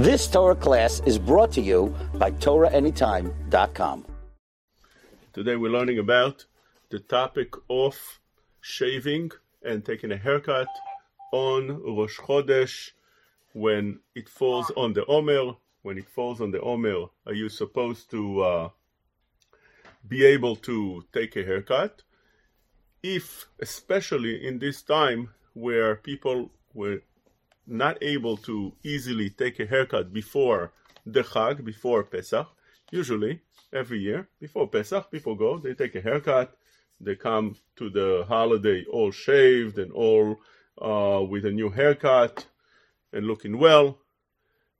This Torah class is brought to you by TorahAnytime.com. Today we're learning about the topic of shaving and taking a haircut on Rosh Chodesh when it falls on the Omer. When it falls on the Omer, are you supposed to uh, be able to take a haircut? If, especially in this time where people were not able to easily take a haircut before the Chag, before Pesach, usually every year before Pesach, people go, they take a haircut, they come to the holiday all shaved and all uh, with a new haircut and looking well.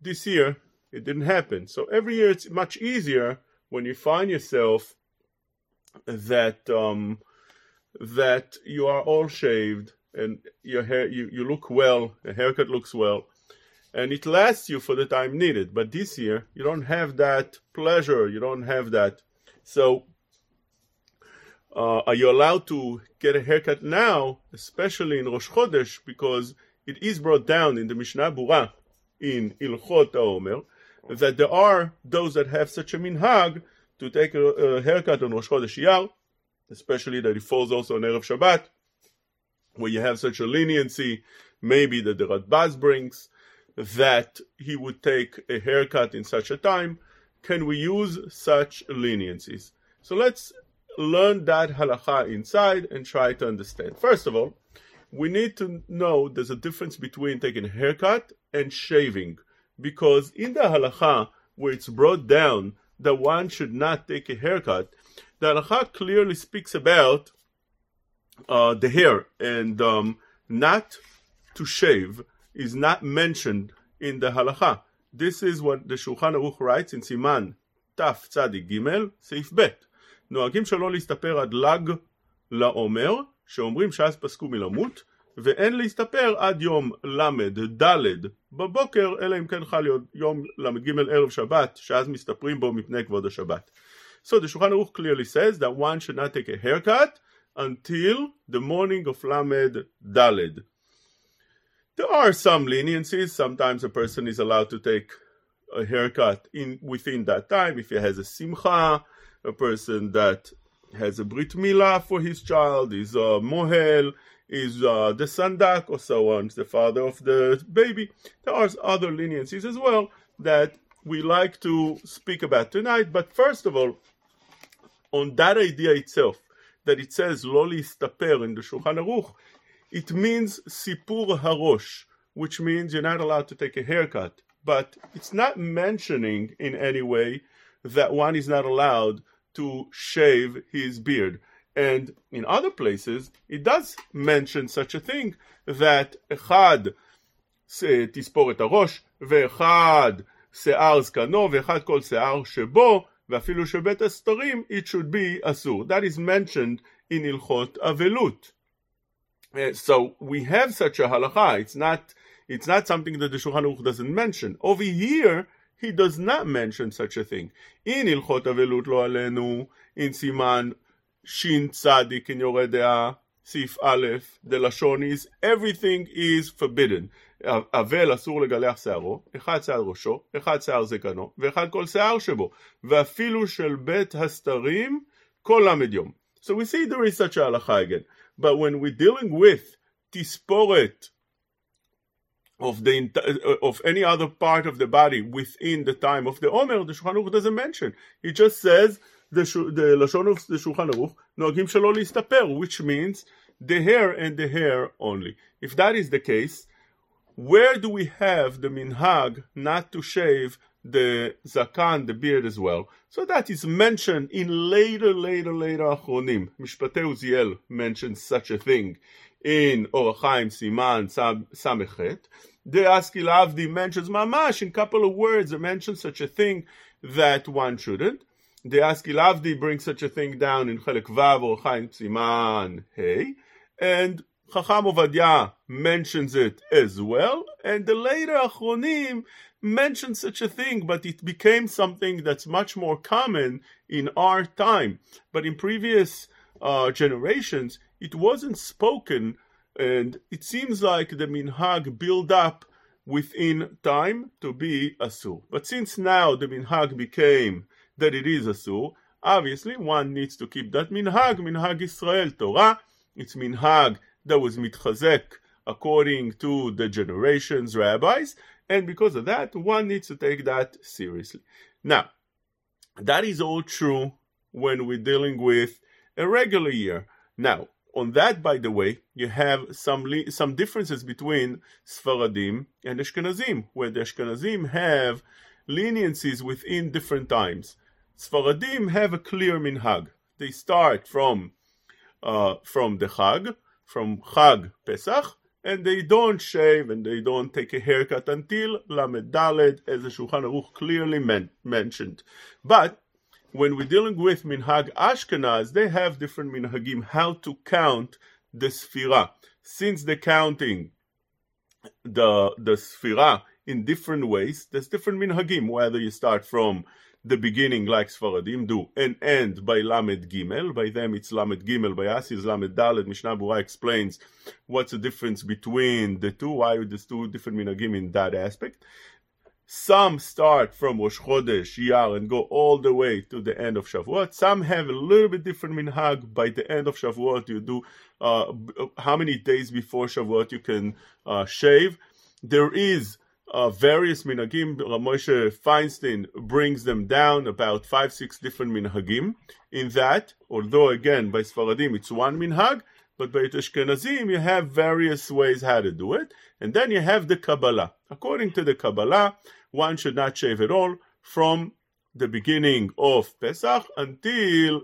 This year, it didn't happen. So every year, it's much easier when you find yourself that um, that you are all shaved and your hair you, you look well, the haircut looks well, and it lasts you for the time needed. But this year, you don't have that pleasure. You don't have that. So, uh, are you allowed to get a haircut now, especially in Rosh Chodesh, because it is brought down in the Mishnah Berurah in Ilchot Omer that there are those that have such a minhag to take a, a haircut on Rosh Chodesh Iyar, especially that it falls also on Erev Shabbat, where you have such a leniency, maybe that the Radbaz brings, that he would take a haircut in such a time. Can we use such leniencies? So let's learn that halacha inside and try to understand. First of all, we need to know there's a difference between taking a haircut and shaving, because in the halacha where it's brought down that one should not take a haircut, the halacha clearly speaks about uh, the hair and um, not to shave is not mentioned in the halacha. This is what the Shulchan Aruch writes in סימן תצ"ג, סעיף ב' נוהגים שלא להסתפר עד לג לעומר, שאומרים שאז פסקו מלמות, ואין להסתפר עד יום ל"ד בבוקר, אלא אם כן חל יום ל"ג ערב שבת, שאז מסתפרים בו מפני כבוד השבת. So the Shulchan Aruch clearly says that one should not take a haircut until the morning of Lamed Daled. There are some leniencies. Sometimes a person is allowed to take a haircut in within that time if he has a simcha, a person that has a brit milah for his child, is a mohel, is uh, the sandak, or so on, the father of the baby. There are other leniencies as well that we like to speak about tonight. But first of all, on that idea itself, that it says loli staper in the Shulchan Aruch, it means sipur harosh, which means you're not allowed to take a haircut. But it's not mentioning in any way that one is not allowed to shave his beard. And in other places, it does mention such a thing that אחד תספור את הראש, ואחד שיער זקנו, ואחד כל שיער שבו, ואפילו שבית הסתרים, it should be אסור. That is mentioned in הלכות אבלות. Uh, so we have such a halacha. It's not it's not something that the Shulchan Aruch doesn't mention. Over here, he does not mention such a thing. In Ilchot Avelut Lo Alenu, in Siman Shin Tzadik in Yoreh De'ah, Sif Aleph, the Lashon is everything is forbidden. אבל אסור לגלח שערו, אחד שיער ראשו, אחד שיער זקנו, ואחד כל שיער שבו, ואפילו של בית הסתרים כל למד יום. So we see there is such a halacha again. But when we're dealing with tisporet of the of any other part of the body within the time of the Omer, the Shulchan Aruch doesn't mention. It just says the the lashon of the Shulchan Aruch noagim shelo listaper, which means the hair and the hair only. If that is the case, where do we have the minhag not to shave the zakan, the beard as well? So that is mentioned in later, later, later achronim. Mishpatei Uziel mentions such a thing in Orach Chaim Siman Samechet. The Yaskil mentions mamash in a couple of words. It mentions such a thing that one shouldn't. The Yaskil Avdi brings such a thing down in Chelek Vav or Chaim Siman Hey, and Chacham Ovadia mentions it as well, and the later Achronim mentioned such a thing, but it became something that's much more common in our time. But in previous uh, generations, it wasn't spoken, and it seems like the minhag built up within time to be asur. But since now the minhag became that it is asur, obviously one needs to keep that minhag, minhag Israel Torah. It's minhag that was mitchazek according to the generations rabbis, and because of that, one needs to take that seriously. Now, that is all true when we're dealing with a regular year. Now, on that, by the way, you have some some differences between Sfaradim and Ashkenazim, where the Ashkenazim have leniencies within different times. Sfaradim have a clear minhag. They start from uh, from the Chag, from Chag Pesach, and they don't shave and they don't take a haircut until Lamed Daled, as the Shulchan Aruch clearly men- mentioned. But when we're dealing with Minhag Ashkenaz, they have different minhagim how to count the Sfira. Since the counting the the Sfira in different ways, there's different minhagim, whether you start from the beginning like Sfaradim do and end by Lamed Gimel. By them it's Lamed Gimel, by us it's Lamed Dalet. Mishnah Berurah explains what's the difference between the two, why there's two different minhagim in that aspect. Some start from Rosh Chodesh, and go all the way to the end of Shavuot. Some have a little bit different minhag. By the end of Shavuot, you do uh, how many days before Shavuot you can uh, shave. There is uh, various minhagim. Moshe Feinstein brings them down about five, six different minhagim. In that, although again by Sfaradim it's one minhag, but by Ashkenazim you have various ways how to do it. And then you have the Kabbalah. According to the Kabbalah, one should not shave at all from the beginning of Pesach until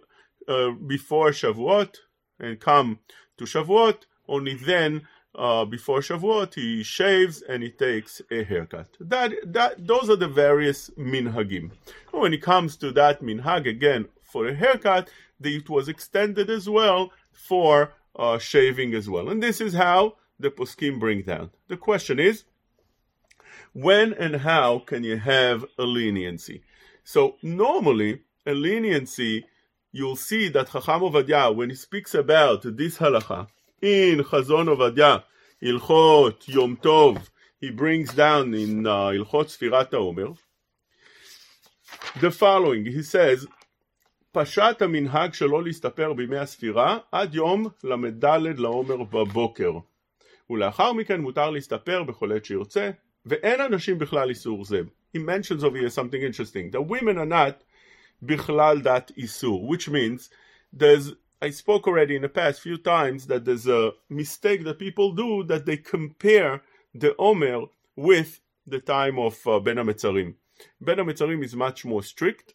uh, before Shavuot and come to Shavuot. Only then, uh, before Shavuot, he shaves and he takes a haircut. That that those are the various minhagim. When it comes to that minhag again for a haircut, it was extended as well for uh, shaving as well. And this is how the poskim bring down. The question is, when and how can you have a leniency? So normally, a leniency, you'll see that Chacham Ovadia, when he speaks about this halacha in Chazon Ovadia, Ilchot Yom Tov, he brings down in uh, Ilchot Sfirat HaOmer, the following, he says, פשט המנהג שלא להסתפר בימי הספירה עד יום ל"ד לעומר בבוקר ולאחר מכן מותר להסתפר בכל עת שירצה ואין אנשים בכלל איסור זה. He mentions over here something interesting. The women are not בכלל that איסור, which means there's I spoke already in the past few times that there's a mistake that people do that they compare the Omer with the time of uh, Ben HaMetzarim. Ben HaMetzarim is much more strict,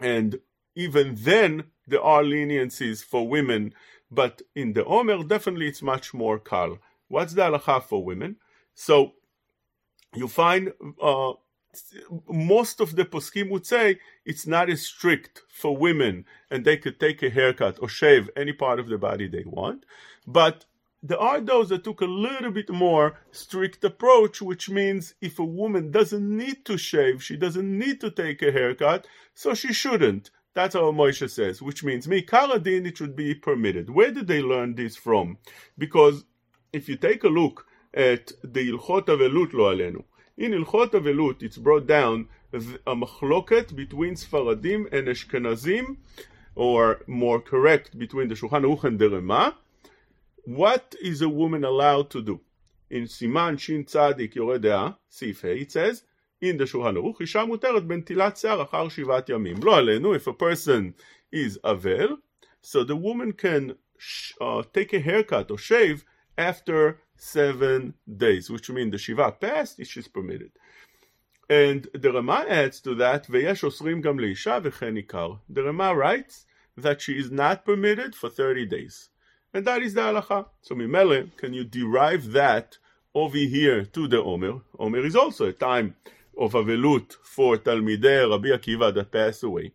and even then there are leniencies for women, but in the Omer, definitely it's much more kal. What's the halacha for women? So you find uh, most of the poskim would say it's not as strict for women and they could take a haircut or shave any part of the body they want. But there are those that took a little bit more strict approach, which means if a woman doesn't need to shave, she doesn't need to take a haircut, so she shouldn't. That's how Moshe says, which means me, it should be permitted. Where did they learn this from? Because if you take a look at the Ilchot Avelut Lo Alenu, in Ilchot Avelut, it's brought down a machloket between Sfaradim and Ashkenazim, or more correct, between the Shulchan Aruch and the Rema. What is a woman allowed to do? In Siman Shin Tzadik Yoredea, Sif it says, in the Shulchan Aruch, אישה מותרת בנטילת שיער אחר שבעת ימים. לא עלינו, if a person is avel, so the woman can uh, take a haircut or shave after seven days, which means the Shiva passed, it is permitted. And the Rama adds to that, Veyesh osrim gam leisha v'chenikar. The Rama writes that she is not permitted for 30 days. And that is the halacha. So mimele, can you derive that over here to the Omer? Omer is also a time of avelut for Talmidei Rabbi Akiva that passed away.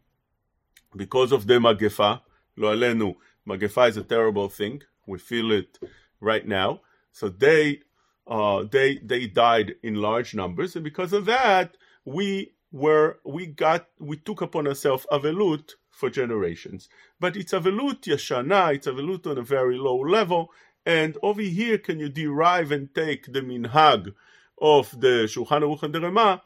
Because of the magefa, lo alenu, magefa is a terrible thing. We feel it right now. So they uh, they they died in large numbers, and because of that, we were we got we took upon ourselves avelut for generations. But it's avelut yashana, it's avelut on a very low level. And over here, can you derive and take the minhag of the Shulchan Aruch and the Rema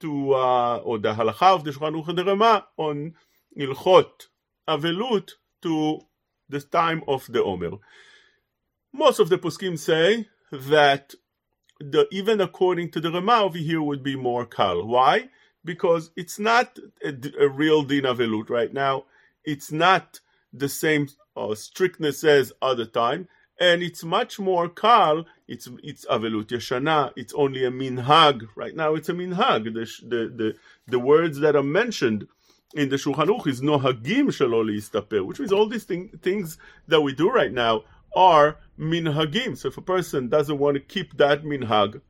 to, uh, or the halacha of the Shulchan Aruch and the Rema on Ilchot Avelut to the time of the Omer. Most of the poskim say that the, even according to the Rema over here would be more kal. Why? Because it's not a, a real din avelut right now. It's not the same uh, strictness as other time, and it's much more kal. It's it's avelut yeshana. It's only a minhag. Right now, it's a minhag. The the the, the words that are mentioned in the Shulchan Aruch is nohagim shelo listaper, which means all these thing, things that we do right now are minhagim. So if a person doesn't want to keep that minhag,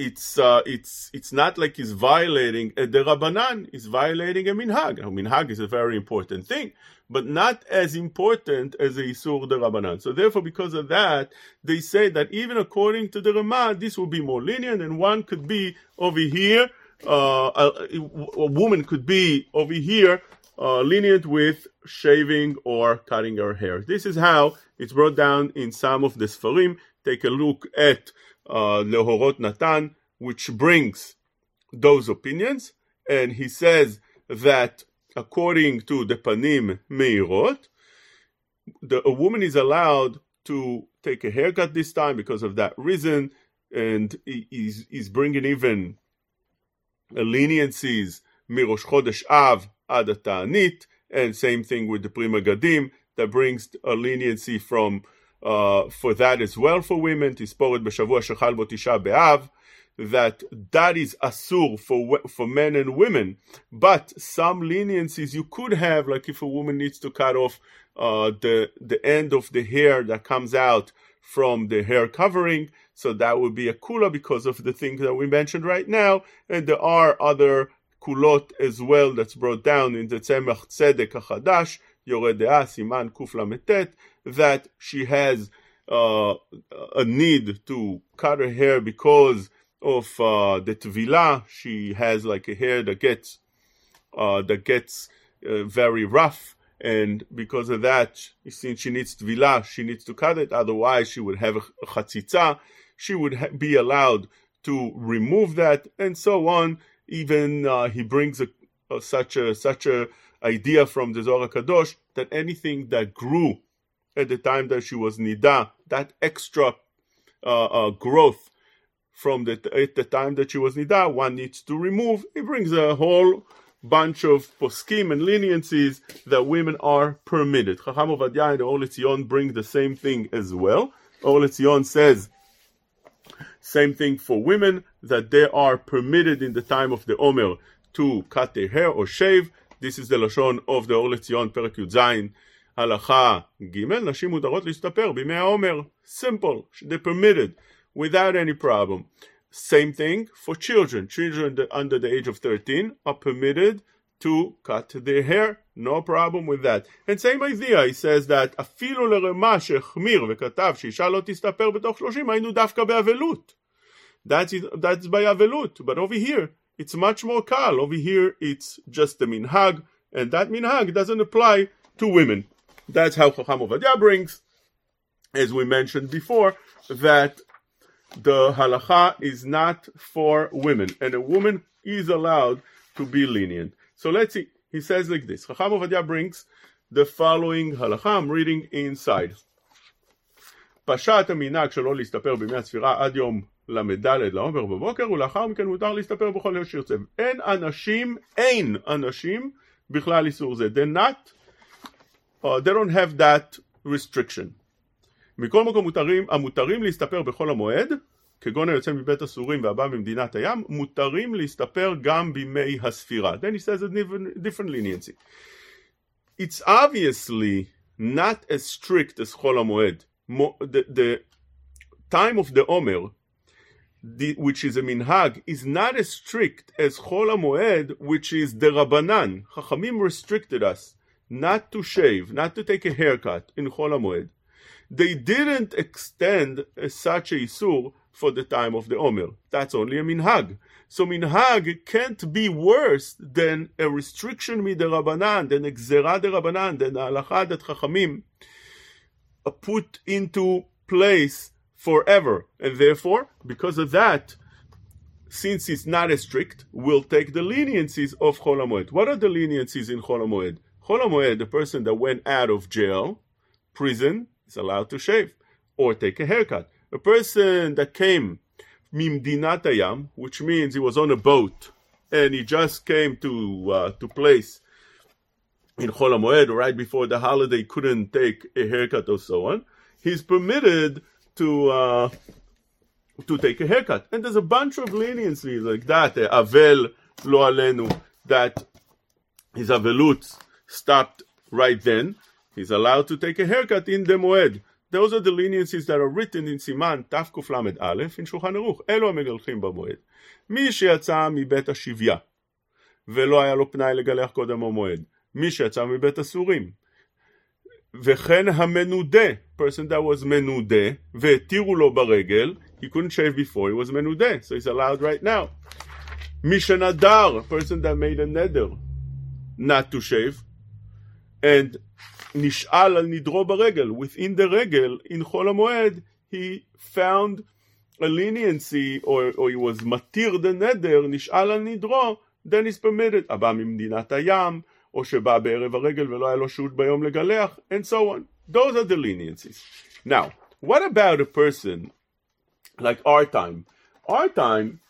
it's uh, it's it's not like he's violating a derabanan. He's violating a minhag. Now, minhag is a very important thing, but not as important as a isur derabanan. So therefore, because of that, they say that even according to the Rama, this will be more lenient, and one could be over here. Uh, a, a, woman could be over here uh, lenient with shaving or cutting her hair. This is how it's brought down in some of the Sfarim. Take a look at uh, Lehorot Natan, which brings those opinions, and he says that according to the Panim Meirot, the, a woman is allowed to take a haircut this time because of that reason, and he, he's, he's bringing even leniencies Mirosh Chodesh Av Adatanit, and same thing with the Pri Megadim, that brings a leniency from, uh, for that as well for women, תספורת בשבוע שחל בו be'av. that that is asur for for men and women, but some leniencies you could have, like if a woman needs to cut off uh, the the end of the hair that comes out from the hair covering, so that would be a kula because of the things that we mentioned right now, and there are other kulot as well that's brought down in the Tzemach Tzedek HaChadash, Yored Siman Kuf Lametet, that she has uh, a need to cut her hair because of uh, the tvila. She has like a hair that gets uh, that gets uh, very rough, and because of that, since she needs tvila, she needs to cut it. Otherwise, she would have a chatzitza. She would ha- be allowed to remove that, and so on. Even uh, he brings a, a, such a such a idea from the Zohar Kadosh that anything that grew at the time that she was nida, that extra uh, uh, growth from the at the time that she was nida, one needs to remove. He brings a whole bunch of poskim and leniencies that women are permitted. Chacham Ovadia and Or LeTzion bring the same thing as well. Or LeTzion says same thing for women, that they are permitted in the time of the Omer to cut their hair or shave. This is the Lashon of the Or LeTzion, פרק Halacha Gimel. ג', uDarot מודרות להסתפר Omer. Simple, they permitted, without any problem. Same thing for children. Children under the age of 13 are permitted to cut their hair. No problem with that. And same idea, he says that אפילו לרמה שהחמיר וכתב שאישה לא תסתפר בתוך 30 היינו דווקא באבלות. That's, that's by אבלות. But over here, it's much more kal. Over here, it's just a minhag, and that minhag doesn't apply to women. That's how Chacham Ovadia brings, as we mentioned before, that the halacha is not for women, and a woman is allowed to be lenient. So let's see. He says like this. Chacham Ovadia brings the following halacha. I'm reading inside. פשט המנהג שלא להסתפר בימי הספירה עד יום ל"ד לעומר בבוקר, ולאחר מכן מותר להסתפר בכל יום שירצה. אין אנשים, אין אנשים בכלל איסור זה. They're not uh, they don't have that restriction. מכל מקום מותרים, המותרים להסתפר בחול המועד, כגון היוצא מבית הסורים והבא ממדינת הים, מותרים להסתפר גם בימי הספירה. Then he says a different, different leniency. It's obviously not as strict as חול המועד. The, the time of the Omer, the, which is a minhag, is not as strict as Chol HaMoed, which is the Rabbanan. Chachamim restricted us not to shave, not to take a haircut in Chol HaMoed, they didn't extend such a isur for the time of the Omer. That's only a minhag. So minhag can't be worse than a restriction miderabanan, than a gzera derabanan, than a halacha that chachamim uh, put into place forever. And therefore, because of that, since it's not as strict, we'll take the leniencies of Chol HaMoed. What are the leniencies in Chol HaMoed? Chol HaMoed, the person that went out of jail, prison, is allowed to shave or take a haircut. A person that came Mimdinat Hayam, which means he was on a boat and he just came to uh, to place in Chol HaMoed right before the holiday, couldn't take a haircut or so on. He's permitted to uh, to take a haircut. And there's a bunch of leniencies like that. Avel lo alenu, that his avelut stopped right then. He's allowed to take a haircut in the moed Those are the leniencies that are written in סימן תקל"א in שולחן ערוך. אלו המגלחים במועד. מי שיצא מבית השביה ולא היה לו פנאי לגלח קודם המועד. מי שיצא מבית הסורים. וכן המנודה, person that was מנודה, והתירו לו ברגל, he couldn't shave before he was מנודה, so he's allowed right now. מי שנדר, person that made a neder, not to shave, and נשאל על נדרו ברגל, within the רגל, in חול המועד, he found a leniency, or, or he was מתיר the נדר, נשאל על נדרו, then he's permitted. הבא ממדינת הים, או שבא בערב הרגל ולא היה לו שהות ביום לגלח, and so on. Those are the leniencies. Now, what about a person like our time? Our time,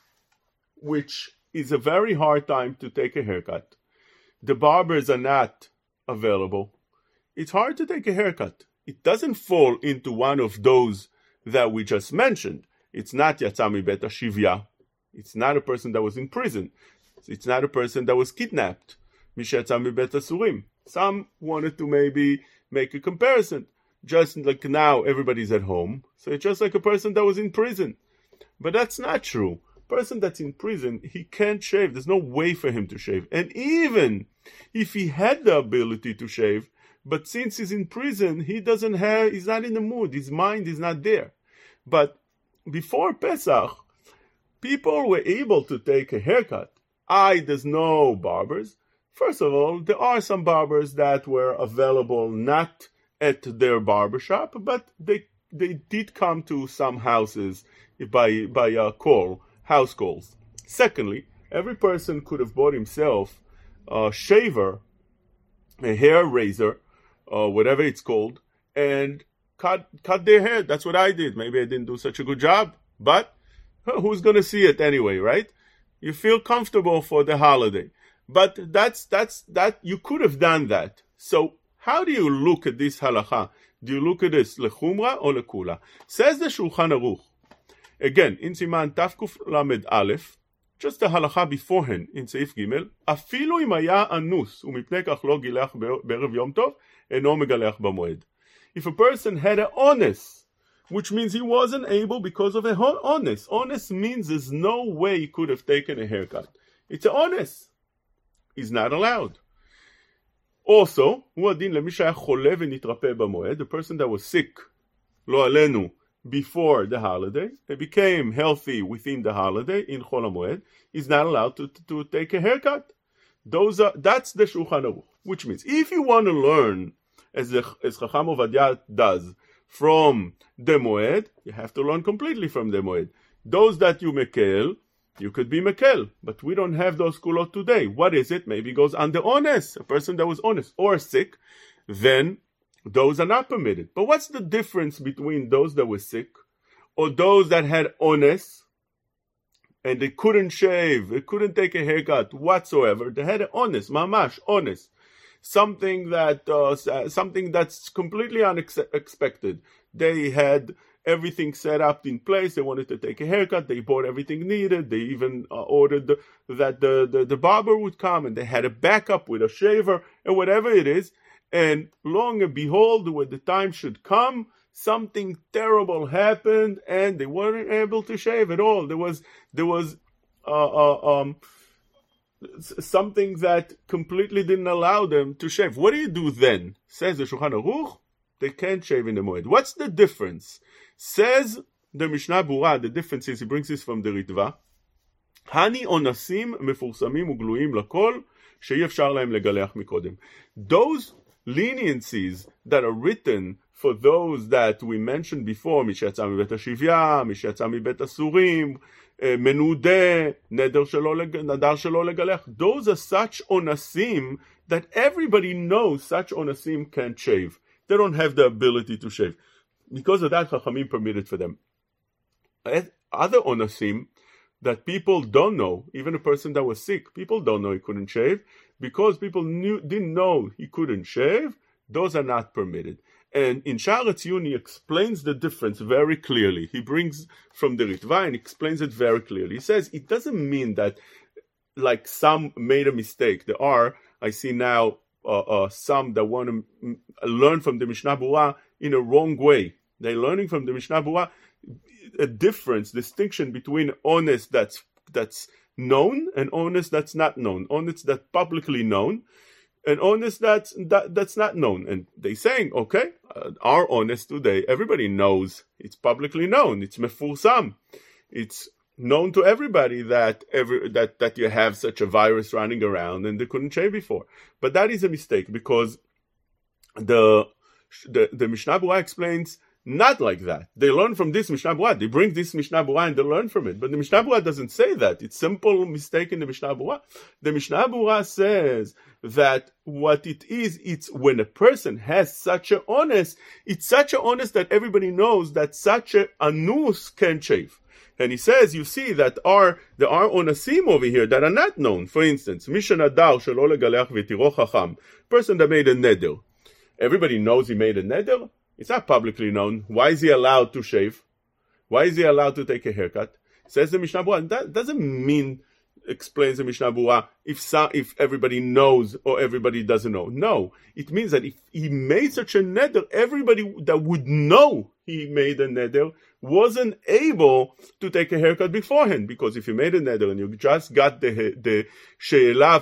which is a very hard time to take a haircut. The barbers are not available. It's hard to take a haircut. It doesn't fall into one of those that we just mentioned. It's not Yatsami Beta Shivya. It's not a person that was in prison. It's not a person that was kidnapped. Mishatzami Bet Asurim. Some wanted to maybe make a comparison. Just like now everybody's at home, so it's just like a person that was in prison. But that's not true. Person that's in prison, he can't shave. There's no way for him to shave. And even if he had the ability to shave, but since he's in prison, he doesn't have, he's not in the mood. His mind is not there. But before Pesach, people were able to take a haircut. I, there's no barbers. First of all, there are some barbers that were available not at their barbershop, but they they did come to some houses by by a call, house calls. Secondly, every person could have bought himself a shaver, a hair razor, or whatever it's called, and cut cut their hair. That's what I did. Maybe I didn't do such a good job, but who's going to see it anyway, right? You feel comfortable for the holiday. But that's that's that you could have done that. So how do you look at this halacha? Do you look at this lechumra or lekula? Says the Shulchan Aruch. Again, in Siman Tafkuf Lamed Aleph, just the halacha beforehand in Seif Gimel, אפילו אם היה אנוס ומפני כך לא גילח בערב יום טוב, אינו מגלח במועד. If a person had an ones, which means he wasn't able because of a ones. Ones means there's no way he could have taken a haircut. It's an ones. He's not allowed. Also, the person that was sick, lo alenu before the holiday, he became healthy within the holiday, in חול moed, is not allowed to, to, to, take a haircut. Those are, that's the Shulchan which means if you want to learn as, the, as Chacham Ovadia does, from the Moed, you have to learn completely from the Moed. Those that you mekel, you could be Mekel, but we don't have those kulot today. What is it? Maybe goes under ones, a person that was ones or sick, then those are not permitted. But what's the difference between those that were sick or those that had ones and they couldn't shave, they couldn't take a haircut whatsoever? They had ones, mamash, ones. Something that, uh, something that's completely unexpected. They had everything set up in place. They wanted to take a haircut. They bought everything needed. They even uh, ordered the, that the, the, the barber would come and they had a backup with a shaver and whatever it is. And long and behold, when the time should come, something terrible happened and they weren't able to shave at all. There was, there was, uh, uh, um, something that completely didn't allow them to shave. What do you do then? Says the Shulchan Aruch, they can't shave in the Moed. What's the difference? Says the Mishnah Berurah, the difference is, he brings this from the Ritva, Hani onasim מפורסמים ugluim lakol שאי אפשר להם לגלח מקודם. Those leniencies that are written for those that we mentioned before, מי שיצא מבית השביה, מי שיצא מבית הסורים, מנודה, נדר שלא, נדר שלא לגלח. Those are such onasim that everybody knows such onasim can't shave. They don't have the ability to shave. Because of that, Chachamim permitted for them. Other onasim that people don't know, even a person that was sick, people don't know he couldn't shave, because people knew, didn't know he couldn't shave, those are not permitted. And in Shaar HaTziyun, he explains the difference very clearly. He brings from the Ritva and explains it very clearly. He says it doesn't mean that, like some made a mistake. There are, I see now, uh, uh, some that want to learn from the Mishnah Berurah in a wrong way. They're learning from the Mishnah Berurah a difference, distinction between ones that's that's known and ones that's not known. Ones that's publicly known and ones that's that, that's not known and they saying okay uh, our ones today everybody knows it's publicly known it's mefursam it's known to everybody that every that that you have such a virus running around and they couldn't shave before. But that is a mistake because the the, the Mishnah explains not like that. They learn from this Mishnah Berurah. They bring this Mishnah Berurah and they learn from it. But the Mishnah Berurah doesn't say that. It's simple mistake in the Mishnah Berurah. The Mishnah Berurah says that what it is, it's when a person has such a ones, it's such a ones that everybody knows that such a anus can shave. And he says, you see that are there are on a onasim over here that are not known. For instance, Mishanadar shelo legaleach v'tiro chacham, person that made a neder. Everybody knows he made a neder. It's not publicly known. Why is he allowed to shave? Why is he allowed to take a haircut? Says the Mishnah Berurah. That doesn't mean explains the Mishnah Berurah if some, if everybody knows or everybody doesn't know. No, it means that if he made such a neder, everybody that would know he made a neder wasn't able to take a haircut beforehand because if you made a neder and you just got the the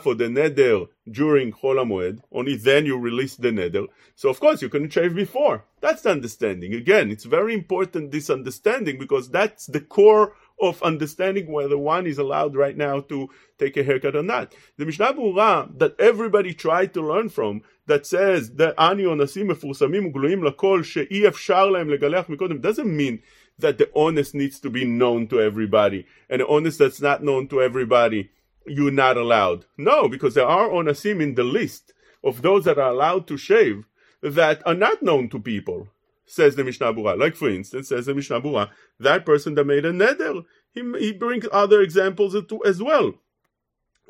for the neder during Chol Moed, only then you release the neder. So of course you couldn't shave before. That's the understanding. Again, it's very important this understanding because that's the core of understanding whether one is allowed right now to take a haircut or not. The Mishnah Berurah that everybody tried to learn from that says that ani onasim mefursamim ugluim lakol she'i efshar lahem legalech mikodem doesn't mean that the ones needs to be known to everybody and the ones that's not known to everybody you're not allowed. No, because there are onasim in the list of those that are allowed to shave that are not known to people says the Mishnah Berurah. Like for instance, says the Mishnah Berurah, that person that made a neder, he, he brings other examples as well.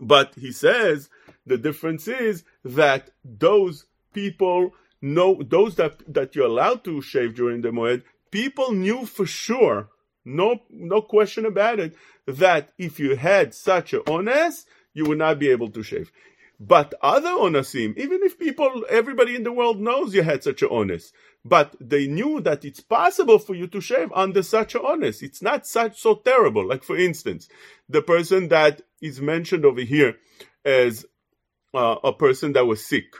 But he says the difference is that those people know those that that you're allowed to shave during the moed, people knew for sure, no no question about it, that if you had such a ones, you would not be able to shave. But other onasim, even if people, everybody in the world knows you had such an ones, but they knew that it's possible for you to shave under such an ones. It's not such so terrible. Like for instance, the person that is mentioned over here as uh, a person that was sick.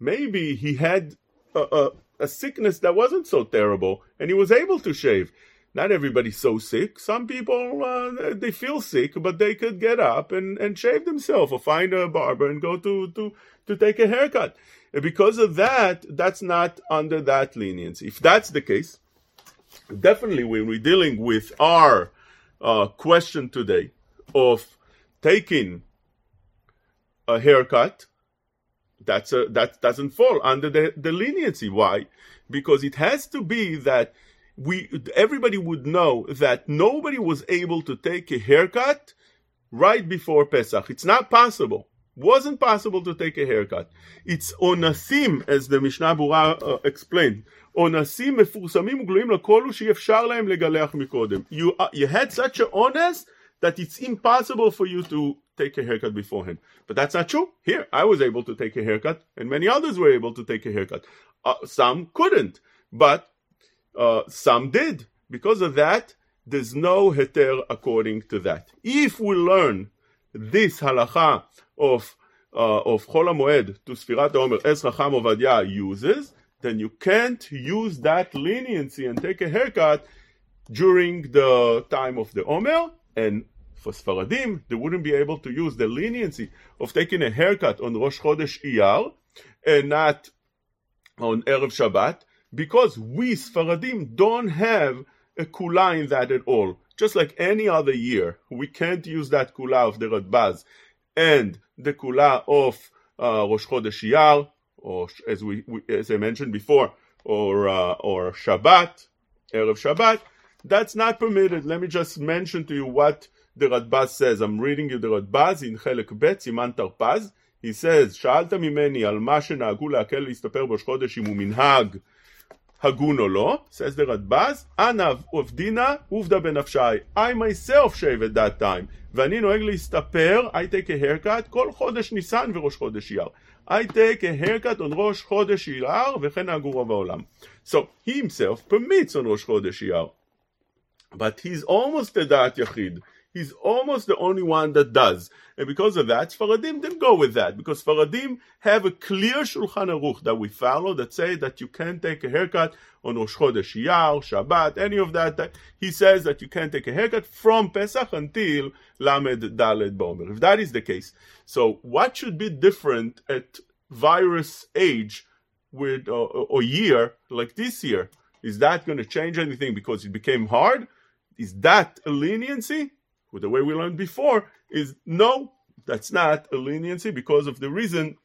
Maybe he had a, a, a sickness that wasn't so terrible and he was able to shave not everybody's so sick. Some people uh, they feel sick, but they could get up and, and shave themselves or find a barber and go to, to, to take a haircut. And because of that, that's not under that leniency. If that's the case, definitely when we're dealing with our uh, question today of taking a haircut, that's a, that doesn't fall under the, the leniency. Why? Because it has to be that we everybody would know that nobody was able to take a haircut right before Pesach. It's not possible. Wasn't possible to take a haircut. It's onasim, as the Mishnah Berurah uh, explained. Onasim מפורסמים וגלויים לכל הוא שאי אפשר להם לגלח You, uh, you had such an ones that it's impossible for you to take a haircut beforehand. But that's not true. Here, I was able to take a haircut, and many others were able to take a haircut. Uh, some couldn't. But uh, some did. Because of that, there's no heter according to that. If we learn this halacha of uh, of Chol Moed to Sfirat Omer as Chacham Ovadia uses, then you can't use that leniency and take a haircut during the time of the Omer. And for Sfaradim, they wouldn't be able to use the leniency of taking a haircut on Rosh Chodesh Iyar and not on Erev Shabbat because we Sfaradim don't have a kula in that at all. Just like any other year, we can't use that kula of the Radbaz and the kula of uh, Rosh Chodesh Iyar, or as we, we, as I mentioned before, or uh, or Shabbat, Erev Shabbat. That's not permitted. Let me just mention to you what the Radbaz says. I'm reading you the Radbaz in Chelek Bet, Siman Tarpaz. He says, שאלת ממני על מה שנהגו להקל להסתפר בראש חודש אם הוא מנהג הגון או לא, says the Radbaz, אנא עובדינה עובדה בנפשי. I myself shave at that time. ואני נוהג להסתפר, I take a haircut, כל חודש ניסן וראש חודש אייר. I take a haircut on ראש חודש אייר, וכן נהגו רוב העולם. So, he himself permits on ראש חודש אייר. But he's almost a דעת יחיד. He's almost the only one that does. And because of that, Sfaradim didn't go with that, because Sfaradim have a clear Shulchan Aruch that we follow that say that you can't take a haircut on Rosh Chodesh Shabbat, any of that. He says that you can't take a haircut from Pesach until Lamed Daled Bomer. If that is the case, so what should be different at virus age with or, or year like this year? Is that going to change anything because it became hard? Is that a leniency? With the way we learned before, is no, that's not a leniency because of the reason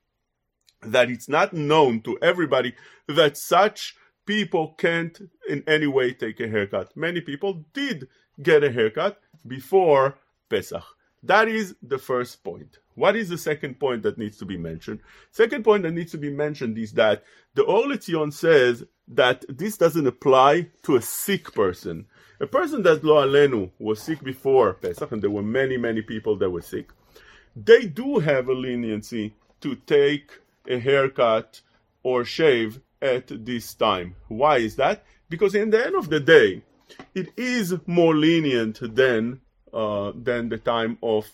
that it's not known to everybody that such people can't in any way take a haircut. Many people did get a haircut before Pesach. That is the first point. What is the second point that needs to be mentioned? Second point that needs to be mentioned is that the Or L'Tzion says that this doesn't apply to a sick person. A person that lo alenu was sick before Pesach, and there were many, many people that were sick, they do have a leniency to take a haircut or shave at this time. Why is that? Because in the end of the day, it is more lenient than uh, than the time of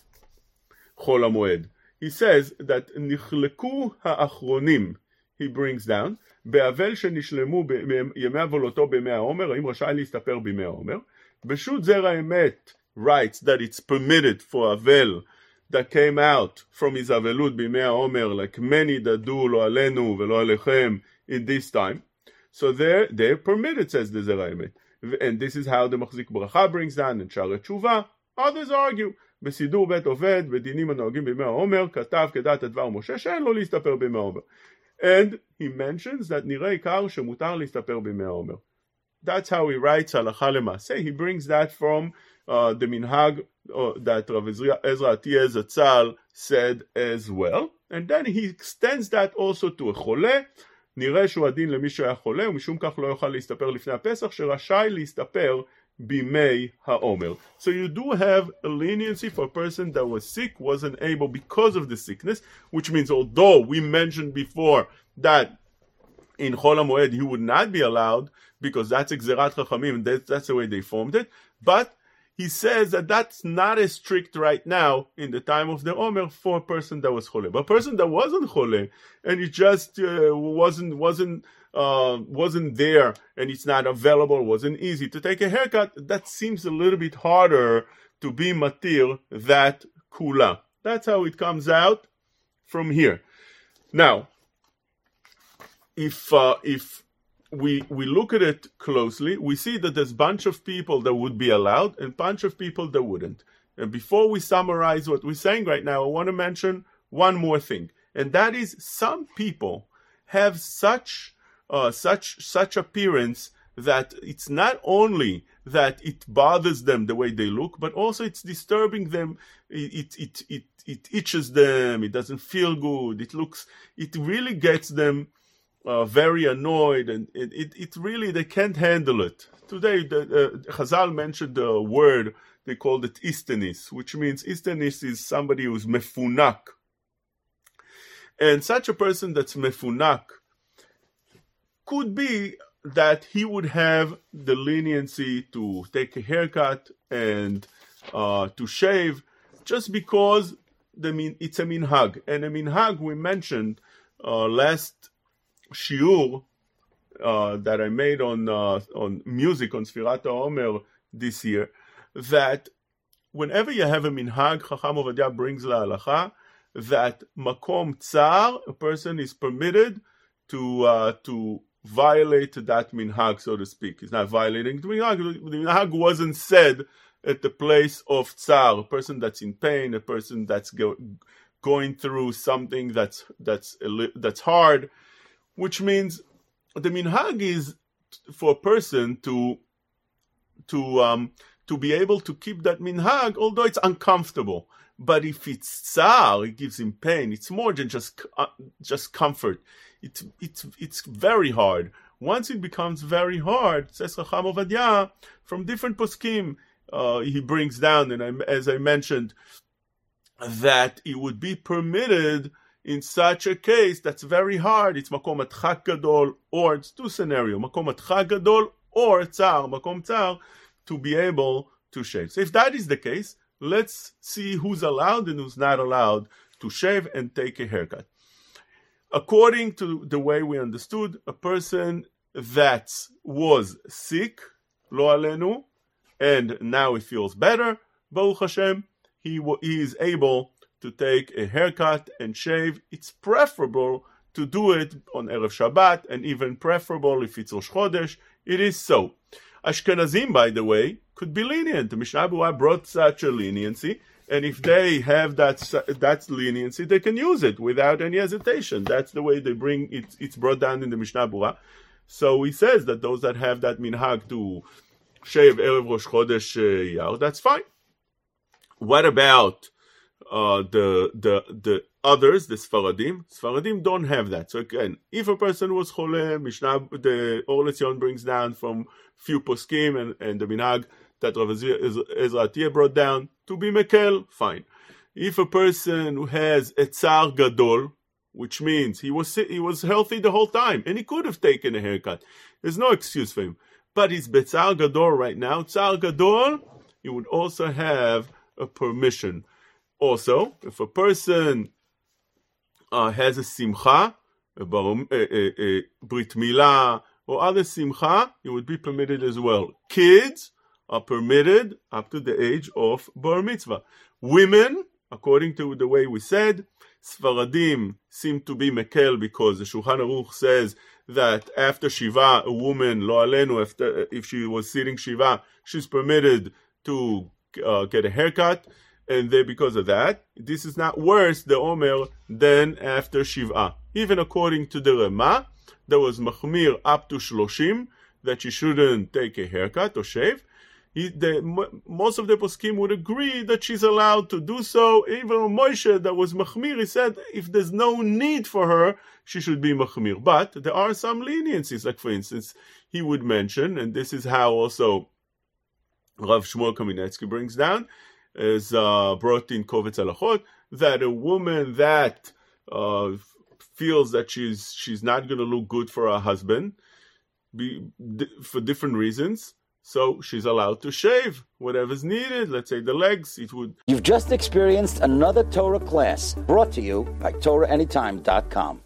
Chol HaMoed. He says that nichlekuu ha'achronim, he brings down, באבל שנשלמו בימי עוולותו בימי העומר, האם רשאי להסתפר בימי העומר? בשו"ת זרע האמת writes that it's permitted for אבל that came out from his אבלות בימי העומר, like many that do לא עלינו ולא עליכם in this time. So they're, they're permitted, says the זרע האמת. And this is how the מחזיק ברכה brings down, and שערי תשובה. Others argue. בסידור בית עובד, בדינים הנוהגים בימי העומר, כתב כדעת הדבר משה שאין לו להסתפר בימי העומר. And he mentions that נראה עיקר שמותר להסתפר בימי העומר. That's how he writes הלכה למעשה. He brings that from uh, the minhag uh, that Rav Ezra Atiyah Zatzal said as well. And then he extends that also to a חולה. נראה שהוא הדין למי שהיה חולה ומשום כך לא יוכל להסתפר לפני הפסח שרשאי להסתפר bimei ha'omer. So you do have a leniency for a person that was sick, wasn't able because of the sickness, which means although we mentioned before that in Chol HaMoed he would not be allowed because that's Gzerat Chachamim, that, that's the way they formed it, but he says that that's not as strict right now in the time of the Omer for a person that was chole. But a person that wasn't chole and he just uh, wasn't wasn't uh, wasn't there and it's not available, wasn't easy to take a haircut, that seems a little bit harder to be matir that kula. That's how it comes out from here. Now, if uh, if we we look at it closely, we see that there's a bunch of people that would be allowed and a bunch of people that wouldn't. And before we summarize what we're saying right now, I want to mention one more thing, and that is some people have such uh, such such appearance that it's not only that it bothers them the way they look, but also it's disturbing them. It it it it, it itches them. It doesn't feel good. It looks. It really gets them uh, very annoyed, and it, it, it, really they can't handle it. Today, the, uh, Chazal mentioned the word they called it istenis, which means istenis is somebody who's mefunak, and such a person that's mefunak could be that he would have the leniency to take a haircut and uh, to shave just because the it's a minhag. And a minhag we mentioned uh, last shiur uh, that I made on uh, on music on Sfirat Omer this year that whenever you have a minhag, Chacham Ovadia brings la halacha that makom tsar, a person is permitted to uh, to violate that minhag, so to speak. He's not violating the minhag. The minhag wasn't said at the place of tsar, a person that's in pain, a person that's go, going through something that's that's that's hard, which means the minhag is for a person to to um, to be able to keep that minhag, although it's uncomfortable. But if it's tsar, it gives him pain. It's more than just uh, just comfort. It's it's it's very hard. Once it becomes very hard, says Chacham Ovadia, from different poskim, uh, he brings down, and I, as I mentioned, that it would be permitted in such a case that's very hard. It's makom atchak gadol, or it's two scenario, makom atchak gadol, or tsar, makom tsar, to be able to shave. So if that is the case, let's see who's allowed and who's not allowed to shave and take a haircut. According to the way we understood, a person that was sick, lo alenu, and now he feels better, Baruch Hashem, he, he is able to take a haircut and shave. It's preferable to do it on Erev Shabbat, and even preferable if it's Rosh Chodesh. It is so. Ashkenazim, by the way, could be lenient. Mishnah brought such a leniency, and if they have that that leniency, they can use it without any hesitation. That's the way they bring it. It's brought down in the Mishnah Berurah. So he says that those that have that minhag to shave erev Rosh Chodesh uh, Iyar, that's fine. What about uh, the the the others, the Sfaradim? Sfaradim don't have that. So again, if a person was chole, Mishnah, the Or LeTzion brings down from few poskim and, and the minhag that Rav Ezra Atiyah brought down to be mekel, fine. If a person who has a gadol, which means he was he was healthy the whole time and he could have taken a haircut, there's no excuse for him. But he's betzar gadol right now. Tsar gadol, he would also have a permission. Also, if a person uh, has a simcha, a, bar, a, a, a brit milah, or other simcha, he would be permitted as well. Kids are permitted up to the age of bar mitzvah. Women, according to the way we said, Sfaradim seem to be mekel because the Shulchan Aruch says that after Shiva, a woman, lo alenu, after, if she was sitting Shiva, she's permitted to uh, get a haircut. And then because of that, this is not worse, the Omer, than after Shiva. Even according to the Rema, there was Machmir up to Shloshim, that she shouldn't take a haircut or shave he, the, most of the poskim would agree that she's allowed to do so. Even Moshe, that was machmir, he said if there's no need for her, she should be machmir. But there are some leniencies, like for instance, he would mention, and this is how also Rav Shmuel Kamenetsky brings down, is uh, brought in Kovetz Halachot, that a woman that uh, feels that she's she's not going to look good for her husband, be, for different reasons so she's allowed to shave whatever's needed. Let's say the legs, it would. You've just experienced another Torah class brought to you by TorahAnytime.com.